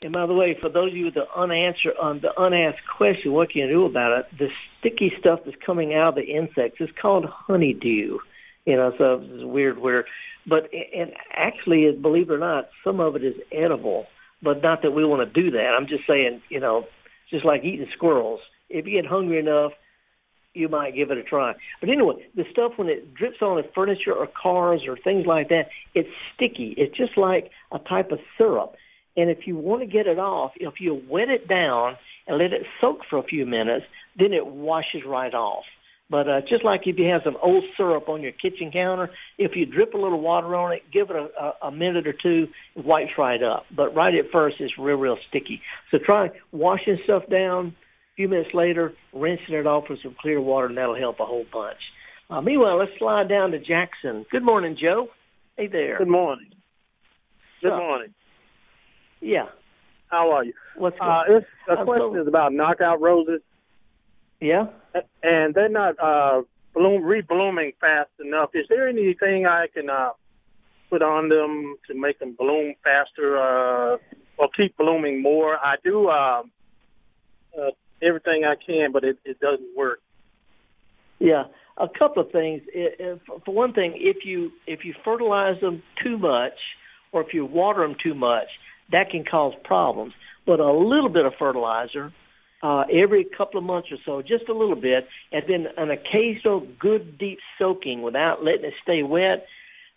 Speaker 2: And by the way, for those of you with the unanswered, um, the unasked question, what can you do about it? The sticky stuff that's coming out of the insects is called honeydew. You know, so it's weird, weird. But and actually, believe it or not, some of it is edible. But not that we want to do that. I'm just saying, you know, just like eating squirrels. If you get hungry enough, you might give it a try. But anyway, the stuff when it drips on the furniture or cars or things like that, it's sticky. It's just like a type of syrup. And if you want to get it off, if you wet it down and let it soak for a few minutes, then it washes right off. But uh, just like if you have some old syrup on your kitchen counter, if you drip a little water on it, give it a, a, minute or two, it wipes right up. But right at first, it's real, real sticky. So try washing stuff down. A few minutes later, rinsing it off with some clear water, and that'll help a whole bunch. Uh, meanwhile, let's slide down to Jackson. Good morning, Joe. Hey there.
Speaker 13: Good morning. Good
Speaker 2: Sup?
Speaker 13: morning.
Speaker 2: Yeah.
Speaker 13: How are you?
Speaker 2: What's
Speaker 13: Uh,
Speaker 2: going?
Speaker 13: this the
Speaker 2: I'm
Speaker 13: question
Speaker 2: so-
Speaker 13: is about knockout roses,
Speaker 2: Yeah.
Speaker 13: and they're not uh, bloom reblooming fast enough. Is there anything I can uh, put on them to make them bloom faster uh, or keep blooming more? I do um, uh, everything I can, but it, it doesn't work.
Speaker 2: Yeah, a couple of things. I- I- For one thing, if you if you fertilize them too much, or if you water them too much, that can cause problems. But a little bit of fertilizer uh, every couple of months or so, just a little bit, and then an occasional good deep soaking without letting it stay wet.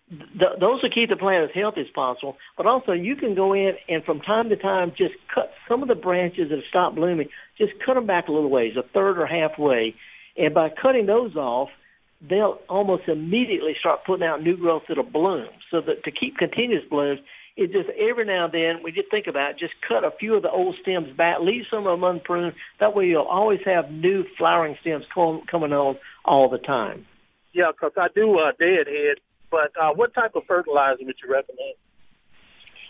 Speaker 2: Th- those will keep the plant as healthy as possible. But also, you can go in and from time to time just cut some of the branches that have stopped blooming. Just cut them back a little ways, a third or halfway, and by cutting those off, they'll almost immediately start putting out new growth that'll bloom. So that to keep continuous blooms, it just every now and then when you think about it, just cut a few of the old stems back, leave some of them unpruned. That way you'll always have new flowering stems com- coming on all the time.
Speaker 13: Yeah, 'cause I do uh, deadhead. But uh, what type of fertilizer would you recommend?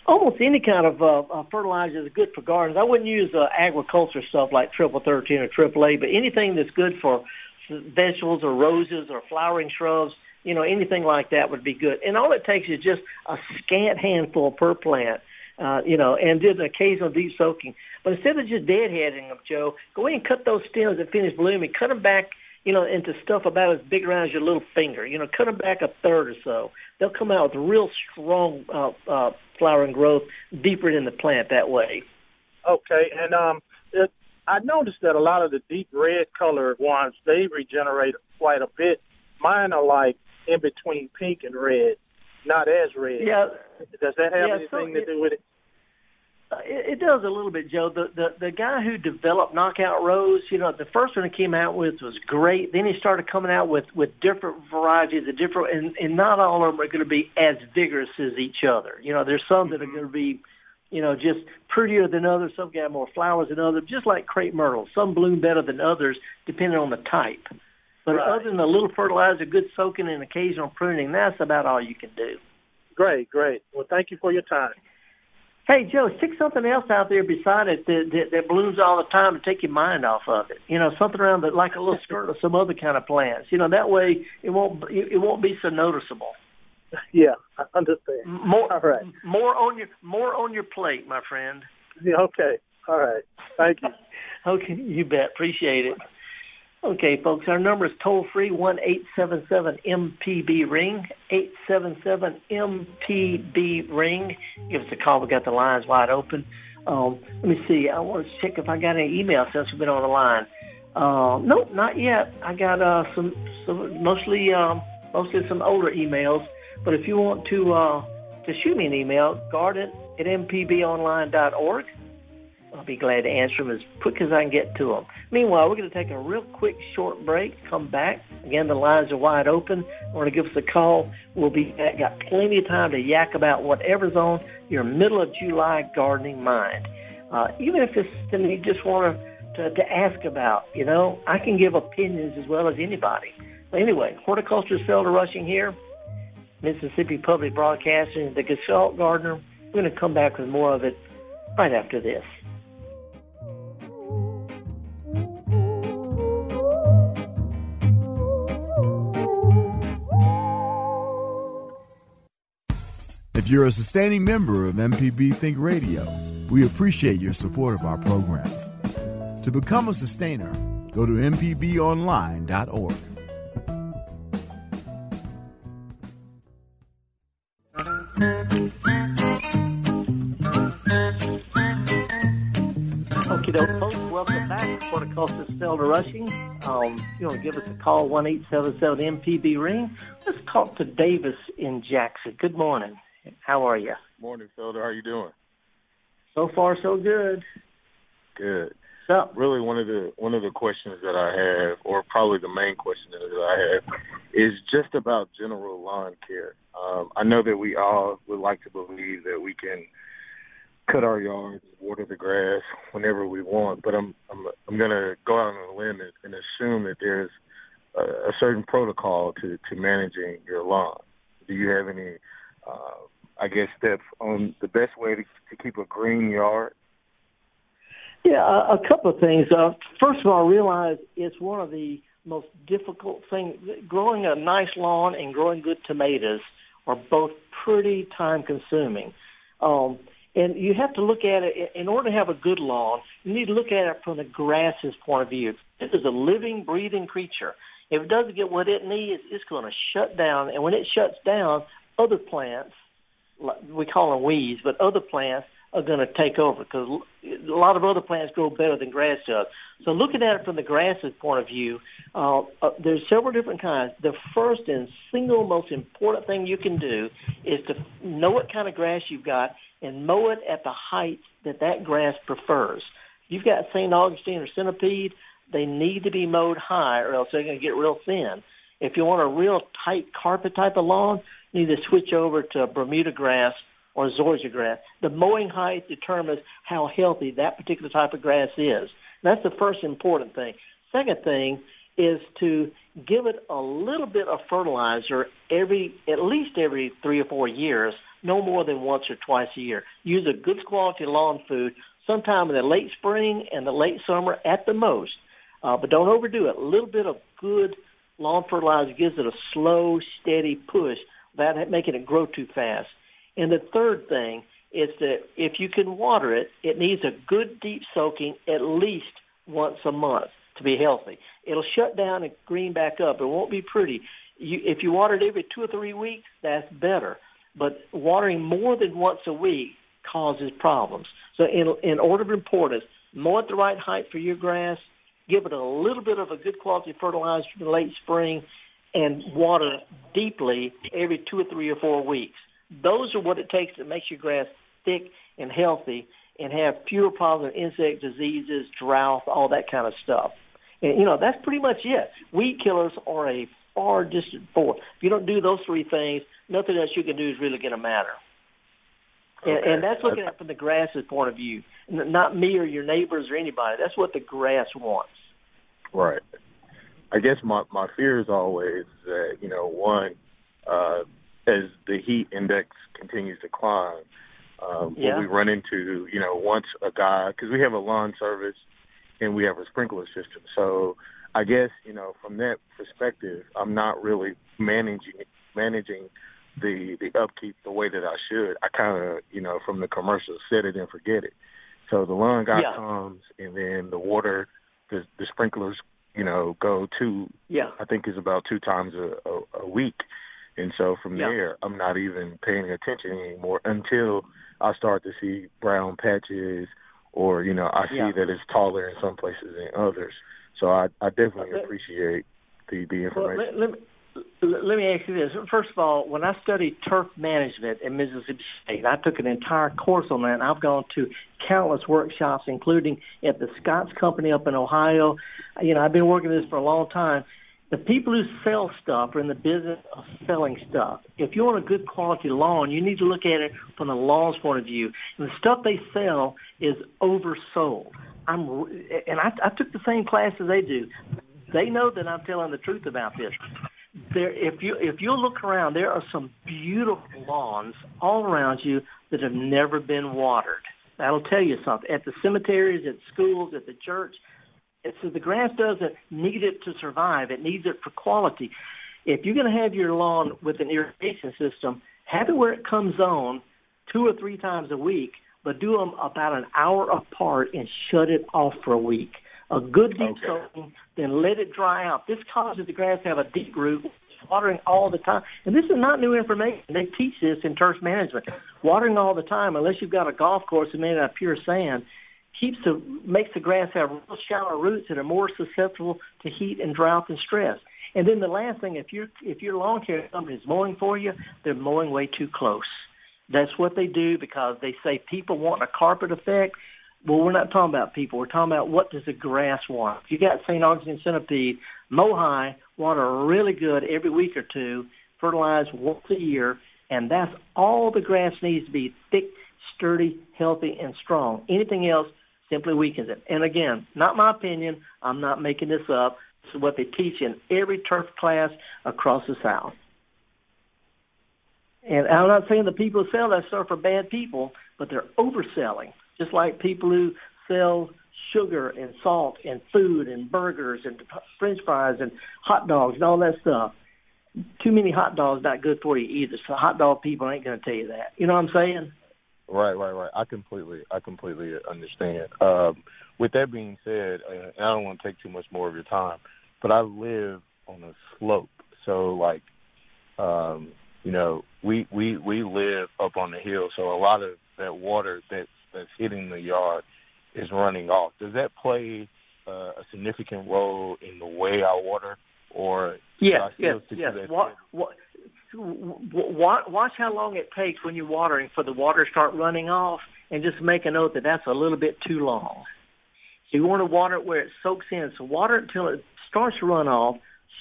Speaker 2: almost any kind of uh, uh, fertilizer is good for gardens. I wouldn't use uh, agriculture stuff like triple thirteen or triple A, but anything that's good for vegetables or roses or flowering shrubs, you know, anything like that would be good. And all it takes is just a scant handful per plant, uh, you know, and did an occasional deep soaking. But instead of just deadheading them, Joe, go ahead and cut those stems that finish blooming. Cut them back, you know, into stuff about as big around as your little finger. You know, cut them back a third or so. They'll come out with real strong uh, uh, flowering growth deeper in the plant that way.
Speaker 13: Okay, and um, it, I noticed that a lot of the deep red colored ones they regenerate quite a bit. Mine are like in between pink and red, not as red.
Speaker 2: Yeah.
Speaker 13: Does that have
Speaker 2: Yeah,
Speaker 13: anything
Speaker 2: so
Speaker 13: to do with it?
Speaker 2: Uh, It, it does a little bit, Joe. The, the the guy who developed Knockout Rose, you know, the first one he came out with was great. Then he started coming out with with different varieties of different, and, and not all of them are going to be as vigorous as each other. You know, there's some that are going to be, you know, just prettier than others. Some got more flowers than others, just like crepe myrtle. Some bloom better than others depending on the type. But other than a little fertilizer, good soaking, and occasional pruning, that's about all you can do.
Speaker 13: Great, great. Well, thank you for your time.
Speaker 2: Hey Joe, stick something else out there beside it that, that that blooms all the time to take your mind off of it. You know, something around that like a little skirt or some other kind of plants. You know, that way it won't it won't be so noticeable.
Speaker 13: Yeah, I understand.
Speaker 2: More
Speaker 13: All right.
Speaker 2: more on your more on your plate, my friend.
Speaker 13: Yeah, okay. All right. Thank you.
Speaker 2: Okay, you bet. Appreciate it. Okay, folks, our number is toll free one eight seven seven MPB ring eight seven seven MPB ring. Give us a call. We got the lines wide open. Um, let me see. I want to check if I got any email since we've been on the line. Uh, nope, not yet. I got uh, some, some mostly um, mostly some older emails. But if you want to uh, to shoot me an email, garden at mpbonline.org. I'll be glad to answer them as quick as I can get to them. Meanwhile, we're going to take a real quick short break, come back. Again, the lines are wide open. Want to give us a call. We'll be back. Got plenty of time to yak about whatever's on your middle of July gardening mind. Uh, even if it's something you just want to, to, ask about, you know, I can give opinions as well as anybody. But anyway, horticulture Felder Rushing here, Mississippi Public Broadcasting, the Gestalt Gardener. We're going to come back with more of it right after this.
Speaker 1: If you're a sustaining member of MPB Think Radio, we appreciate your support of our programs. To become a sustainer, go to MPBOnline.org.
Speaker 2: Okay, folks, welcome back to Horticulture Felder Rushing. Um, you want to give us a call, one eight seven seven MPB ring. Let's talk to Davis in Jackson. Good morning. How are you?
Speaker 14: Morning, Felder. How are you doing?
Speaker 2: So far, so good.
Speaker 14: Good.
Speaker 2: So,
Speaker 14: really, one of the one of the questions that I have, or probably the main question that I have, is just about general lawn care. Um, I know that we all would like to believe that we can cut our yards, water the grass whenever we want, but I'm I'm I'm going to go out on a limb and, and assume that there's a, a certain protocol to to managing your lawn. Do you have any, uh, I guess, steps on the best way to, to keep a green yard?
Speaker 2: Yeah, a, a couple of things. Uh, first of all, realize it's one of the most difficult things. Growing a nice lawn and growing good tomatoes are both pretty time consuming. Um, and you have to look at it in order to have a good lawn. You need to look at it from the grass's point of view. This is a living, breathing creature. If it doesn't get what it needs, it's going to shut down. And when it shuts down, other plants, we call them weeds, but other plants are going to take over because a lot of other plants grow better than grass does. So looking at it from the grass's point of view, uh, uh, there's several different kinds. The first and single most important thing you can do is to know what kind of grass you've got and mow it at the height that that grass prefers. You've got St. Augustine or centipede, they need to be mowed high or else they're going to get real thin. If you want a real tight carpet type of lawn, need to switch over to Bermuda grass or zoysia grass. The mowing height determines how healthy that particular type of grass is. That's the first important thing. Second thing is to give it a little bit of fertilizer every, at least every three or four years, no more than once or twice a year. Use a good quality lawn food sometime in the late spring and the late summer at the most. Uh, but don't overdo it. A little bit of good lawn fertilizer gives it a slow, steady push without making it grow too fast. And the third thing is that if you can water it, it needs a good deep soaking at least once a month to be healthy. It'll shut down and green back up. It won't be pretty. You, if you water it every two or three weeks, that's better. But watering more than once a week causes problems. So in, in order of importance, mow at the right height for your grass, give it a little bit of a good quality fertilizer in late spring, and water deeply every two or three or four weeks. Those are what it takes to make your grass thick and healthy and have fewer problems with insect diseases, drought, all that kind of stuff. And, you know, that's pretty much it. Weed killers are a far distant fourth. If you don't do those three things, nothing else you can do is really going to matter. Okay. And, and that's looking at it from the grass's point of view, not me or your neighbors or anybody. That's what the grass wants.
Speaker 14: Right. I guess my my fear is always that you know one, uh, as the heat index continues to climb, um,
Speaker 2: yeah.
Speaker 14: we run into you know once a guy because we have a lawn service and we have a sprinkler system, so I guess you know from that perspective, I'm not really managing managing the the upkeep the way that I should. I kind of you know from the commercial set it and forget it. So the lawn guy
Speaker 2: yeah.
Speaker 14: comes and then the water, the the sprinklers you know, go to
Speaker 2: yeah.
Speaker 14: I think is about two times a, a, a week. And so from
Speaker 2: yeah.
Speaker 14: there I'm not even paying attention anymore until I start to see brown patches or, you know, I see
Speaker 2: yeah.
Speaker 14: that it's taller in some places than others. So I I definitely uh, appreciate the, the information.
Speaker 2: Well, let, let, me, let me ask you this. First of all, when I studied turf management at Mississippi State, I took an entire course on that, and I've gone to countless workshops, including at the Scotts Company up in Ohio. You know, I've been working this for a long time. The people who sell stuff are in the business of selling stuff. If you want a good quality lawn, you need to look at it from the lawn's point of view. And the stuff they sell is oversold. I'm, and I, I took the same class as they do. They know that I'm telling the truth about this there if you if you look around there are some beautiful lawns all around you that have never been watered. That'll tell you something. At the cemeteries at schools at the church it's so the grass doesn't need it to survive. It needs it for quality. If you're going to have your lawn with an irrigation system have it where it comes on two or three times a week but do them about an hour apart and shut it off for a week a good deep
Speaker 14: okay.
Speaker 2: soaking, then let it dry out. This causes the grass to have a deep root, watering all the time. And this is not new information. They teach this in turf management. Watering all the time, unless you've got a golf course made out of pure sand, keeps the makes the grass have real shallow roots that are more susceptible to heat and drought and stress. And then the last thing, if you if your lawn care company is mowing for you, they're mowing way too close. That's what they do because they say people want a carpet effect. Well, we're not talking about people. We're talking about what does the grass want. If you got St. Augustine centipede, mow high, water really good every week or two, fertilize once a year, and that's all the grass needs to be thick, sturdy, healthy, and strong. Anything else simply weakens it. And again, not my opinion. I'm not making this up. This is what they teach in every turf class across the South. And I'm not saying the people who sell that stuff are bad people, but they're overselling just like people who sell sugar and salt and food and burgers and french fries and hot dogs and all that stuff. Too many hot dogs not good for you either. So hot dog people ain't going to tell you that. You know what I'm saying?
Speaker 14: Right, right, right. I completely, I completely understand. Um, with that being said, uh, and I don't want to take too much more of your time, but I live on a slope, so like, um, you know, we we we live up on the hill, so a lot of that water that's that's hitting the yard is running off. Does that play uh, a significant role in the way I water, or
Speaker 2: yes, yes, yes? What, what, watch how long it takes when you're watering for the water to start running off, and just make a note that that's a little bit too long. So you want to water it where it soaks in. So water it until it starts to run off.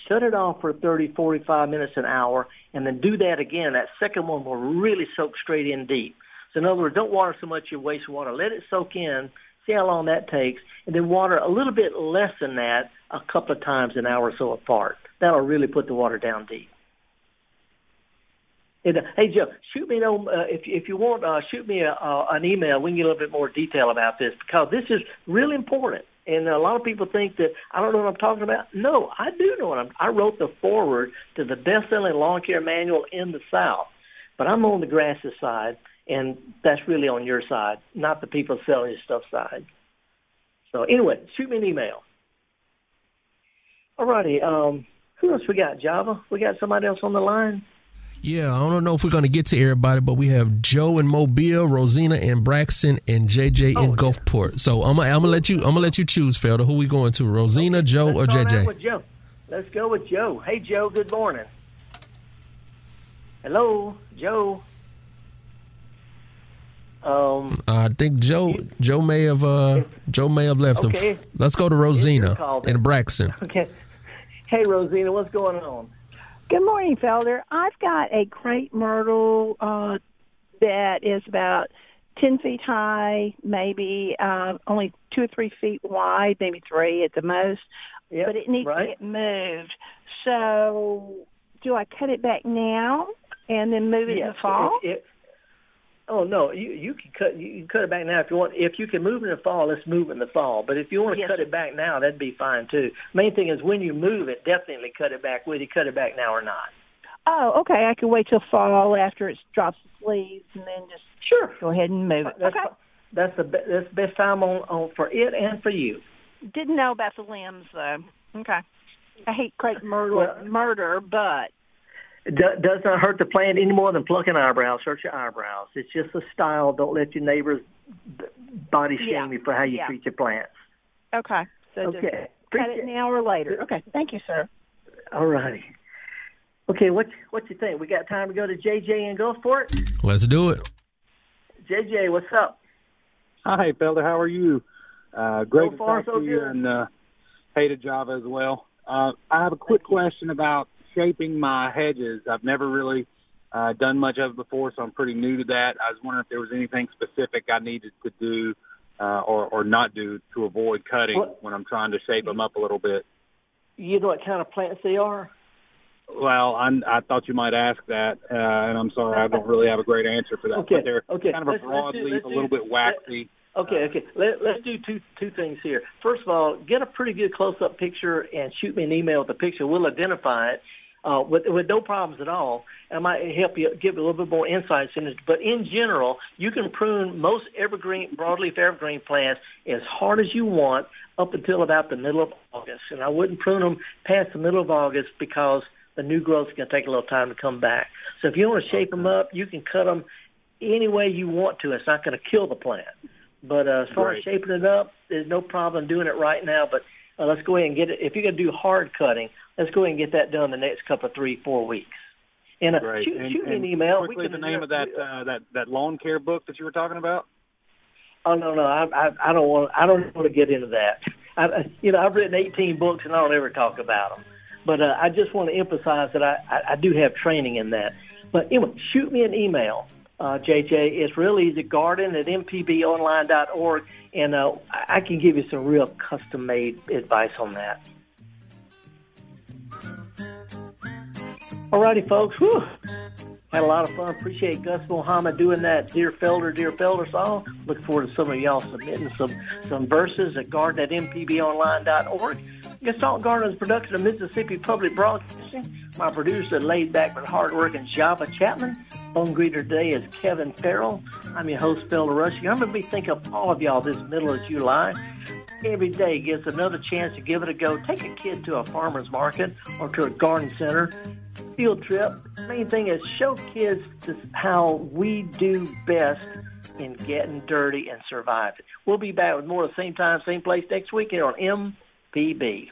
Speaker 2: Shut it off for 30, 45 minutes, an hour, and then do that again. That second one will really soak straight in deep. So in other words, don't water so much you waste water. Let it soak in. see how long that takes, and then water a little bit less than that a couple of times an hour or so apart. That'll really put the water down deep. And, uh, hey Joe, shoot me no uh, if if you want. Uh, shoot me a, uh, an email. We can get a little bit more detail about this because this is really important. And a lot of people think that I don't know what I'm talking about. No, I do know what I'm. I wrote the foreword to the best-selling lawn care manual in the South, but I'm on the grasses side, and that's really on your side, not the people selling your stuff side. So anyway, shoot me an email. All righty. Um, who else we got? Java. We got somebody else on the line.
Speaker 3: Yeah, I don't know if we're going to get to everybody, but we have Joe in Mobile, Rosina in Braxton, and JJ
Speaker 2: Oh,
Speaker 3: in Gulfport. So I'm gonna, I'm gonna let you I'm gonna let you choose, Felder. Who we going to? Rosina, Joe, or
Speaker 2: Let's out
Speaker 3: JJ?
Speaker 2: with Joe. Let's go with Joe. Hey, Joe. Good morning. Hello, Joe. Um,
Speaker 3: I think Joe Joe may have uh Joe may have left. him. Let's go to Rosina
Speaker 2: call
Speaker 3: in Braxton.
Speaker 2: okay. Hey, Rosina, what's going on?
Speaker 15: Good morning, Felder. I've got a crepe myrtle uh, that is about 10 feet high, maybe uh, only two or three feet wide, maybe three at the most.
Speaker 2: Yep,
Speaker 15: but it needs
Speaker 2: right.
Speaker 15: to get moved. So, do I cut it back now and then move it in the fall?
Speaker 2: if- if- oh no, you you can cut you can cut it back now if you want. If you can move it in the fall, let's move it in the fall. But if you want to
Speaker 15: Yes,
Speaker 2: cut it back now, that'd be fine too. Main thing is when you move it, definitely cut it back. Whether you cut it back now or not.
Speaker 15: Oh, okay. I can wait till fall after it drops the leaves, and then just
Speaker 2: sure
Speaker 15: go ahead and move it.
Speaker 2: That's,
Speaker 15: okay.
Speaker 2: That's the be- that's the best time on, on for it and for you.
Speaker 15: Didn't know about the limbs though. Okay. I hate crepe murder,
Speaker 2: Well-
Speaker 15: murder, but
Speaker 2: do, does not hurt the plant any more than plucking eyebrows. Hurt your eyebrows. It's just a style. Don't let your neighbors body shame
Speaker 15: Yeah.
Speaker 2: you for how you
Speaker 15: Yeah.
Speaker 2: treat your plants.
Speaker 15: okay. So just
Speaker 2: Okay.
Speaker 15: cut it now or later. Okay. Thank you, sir.
Speaker 2: All righty. Okay, what what you think? We got time to go to JJ and Gulfport.
Speaker 3: Let's do it.
Speaker 2: JJ, what's up?
Speaker 16: Hi, Felder. How are you? Uh, great
Speaker 2: So far,
Speaker 16: to talk
Speaker 2: so
Speaker 16: to you,
Speaker 2: good.
Speaker 16: and uh, hey to Java as well. Uh, I have a quick question about shaping my hedges. I've never really uh, done much of it before, so I'm pretty new to that. I was wondering if there was anything specific I needed to do uh, or, or not do to avoid cutting when I'm trying to shape them up a little bit.
Speaker 2: You know what kind of plants they are?
Speaker 16: Well, I'm, I thought you might ask that, uh, and I'm sorry I don't really have a great answer for that.
Speaker 2: Okay,
Speaker 16: But they're
Speaker 2: okay.
Speaker 16: kind of a
Speaker 2: Let's- let's
Speaker 16: broad leaf, a little bit waxy.
Speaker 2: Okay, okay. Let, let's do two two things here. First of all, get a pretty good close up picture and shoot me an email with the picture. We'll identify it uh, with with no problems at all. I might help you give a little bit more insights in it. But in general, you can prune most evergreen broadleaf evergreen plants as hard as you want up until about the middle of August. And I wouldn't prune them past the middle of August because the new growth is going to take a little time to come back. So if you want to shape them up, you can cut them any way you want to. It's not going to kill the plant. But uh, as far as shaping it up, there's no problem doing it right now. But uh, let's go ahead and get it. If you're going to do hard cutting, let's go ahead and get that done the next couple of three, four weeks. And uh, shoot,
Speaker 16: and,
Speaker 2: shoot me an email.
Speaker 16: Quickly, the name of that uh, that that lawn care book that you were talking about.
Speaker 2: Oh no, no, I, I, I don't want. I don't want to get into that. I, you know, I've written 18 books and I don't ever talk about them. But uh, I just want to emphasize that I, I, I do have training in that. But anyway, shoot me an email, uh, JJ. It's real easy. Garden at mpbonline.org, and uh, I can give you some real custom made advice on that. Alrighty, folks. Whew. Had a lot of fun. Appreciate Gus Mohammed doing that Dear Felder, Dear Felder song. Look forward to some of y'all submitting some some verses at garden at mpbonline.org. Gestalt Garden's production of Mississippi Public Broadcasting. My producer, laid back but hardworking Java Chapman. Phone greeter today is Kevin Farrell. I'm your host, Felder Rushing. I'm going to be thinking of all of y'all this middle of July. Every day gives another chance to give it a go. Take a kid to a farmer's market or to a garden center field trip. Main thing is show kids how we do best in getting dirty and surviving. We'll be back with more at the same time, same place next week here on MPB.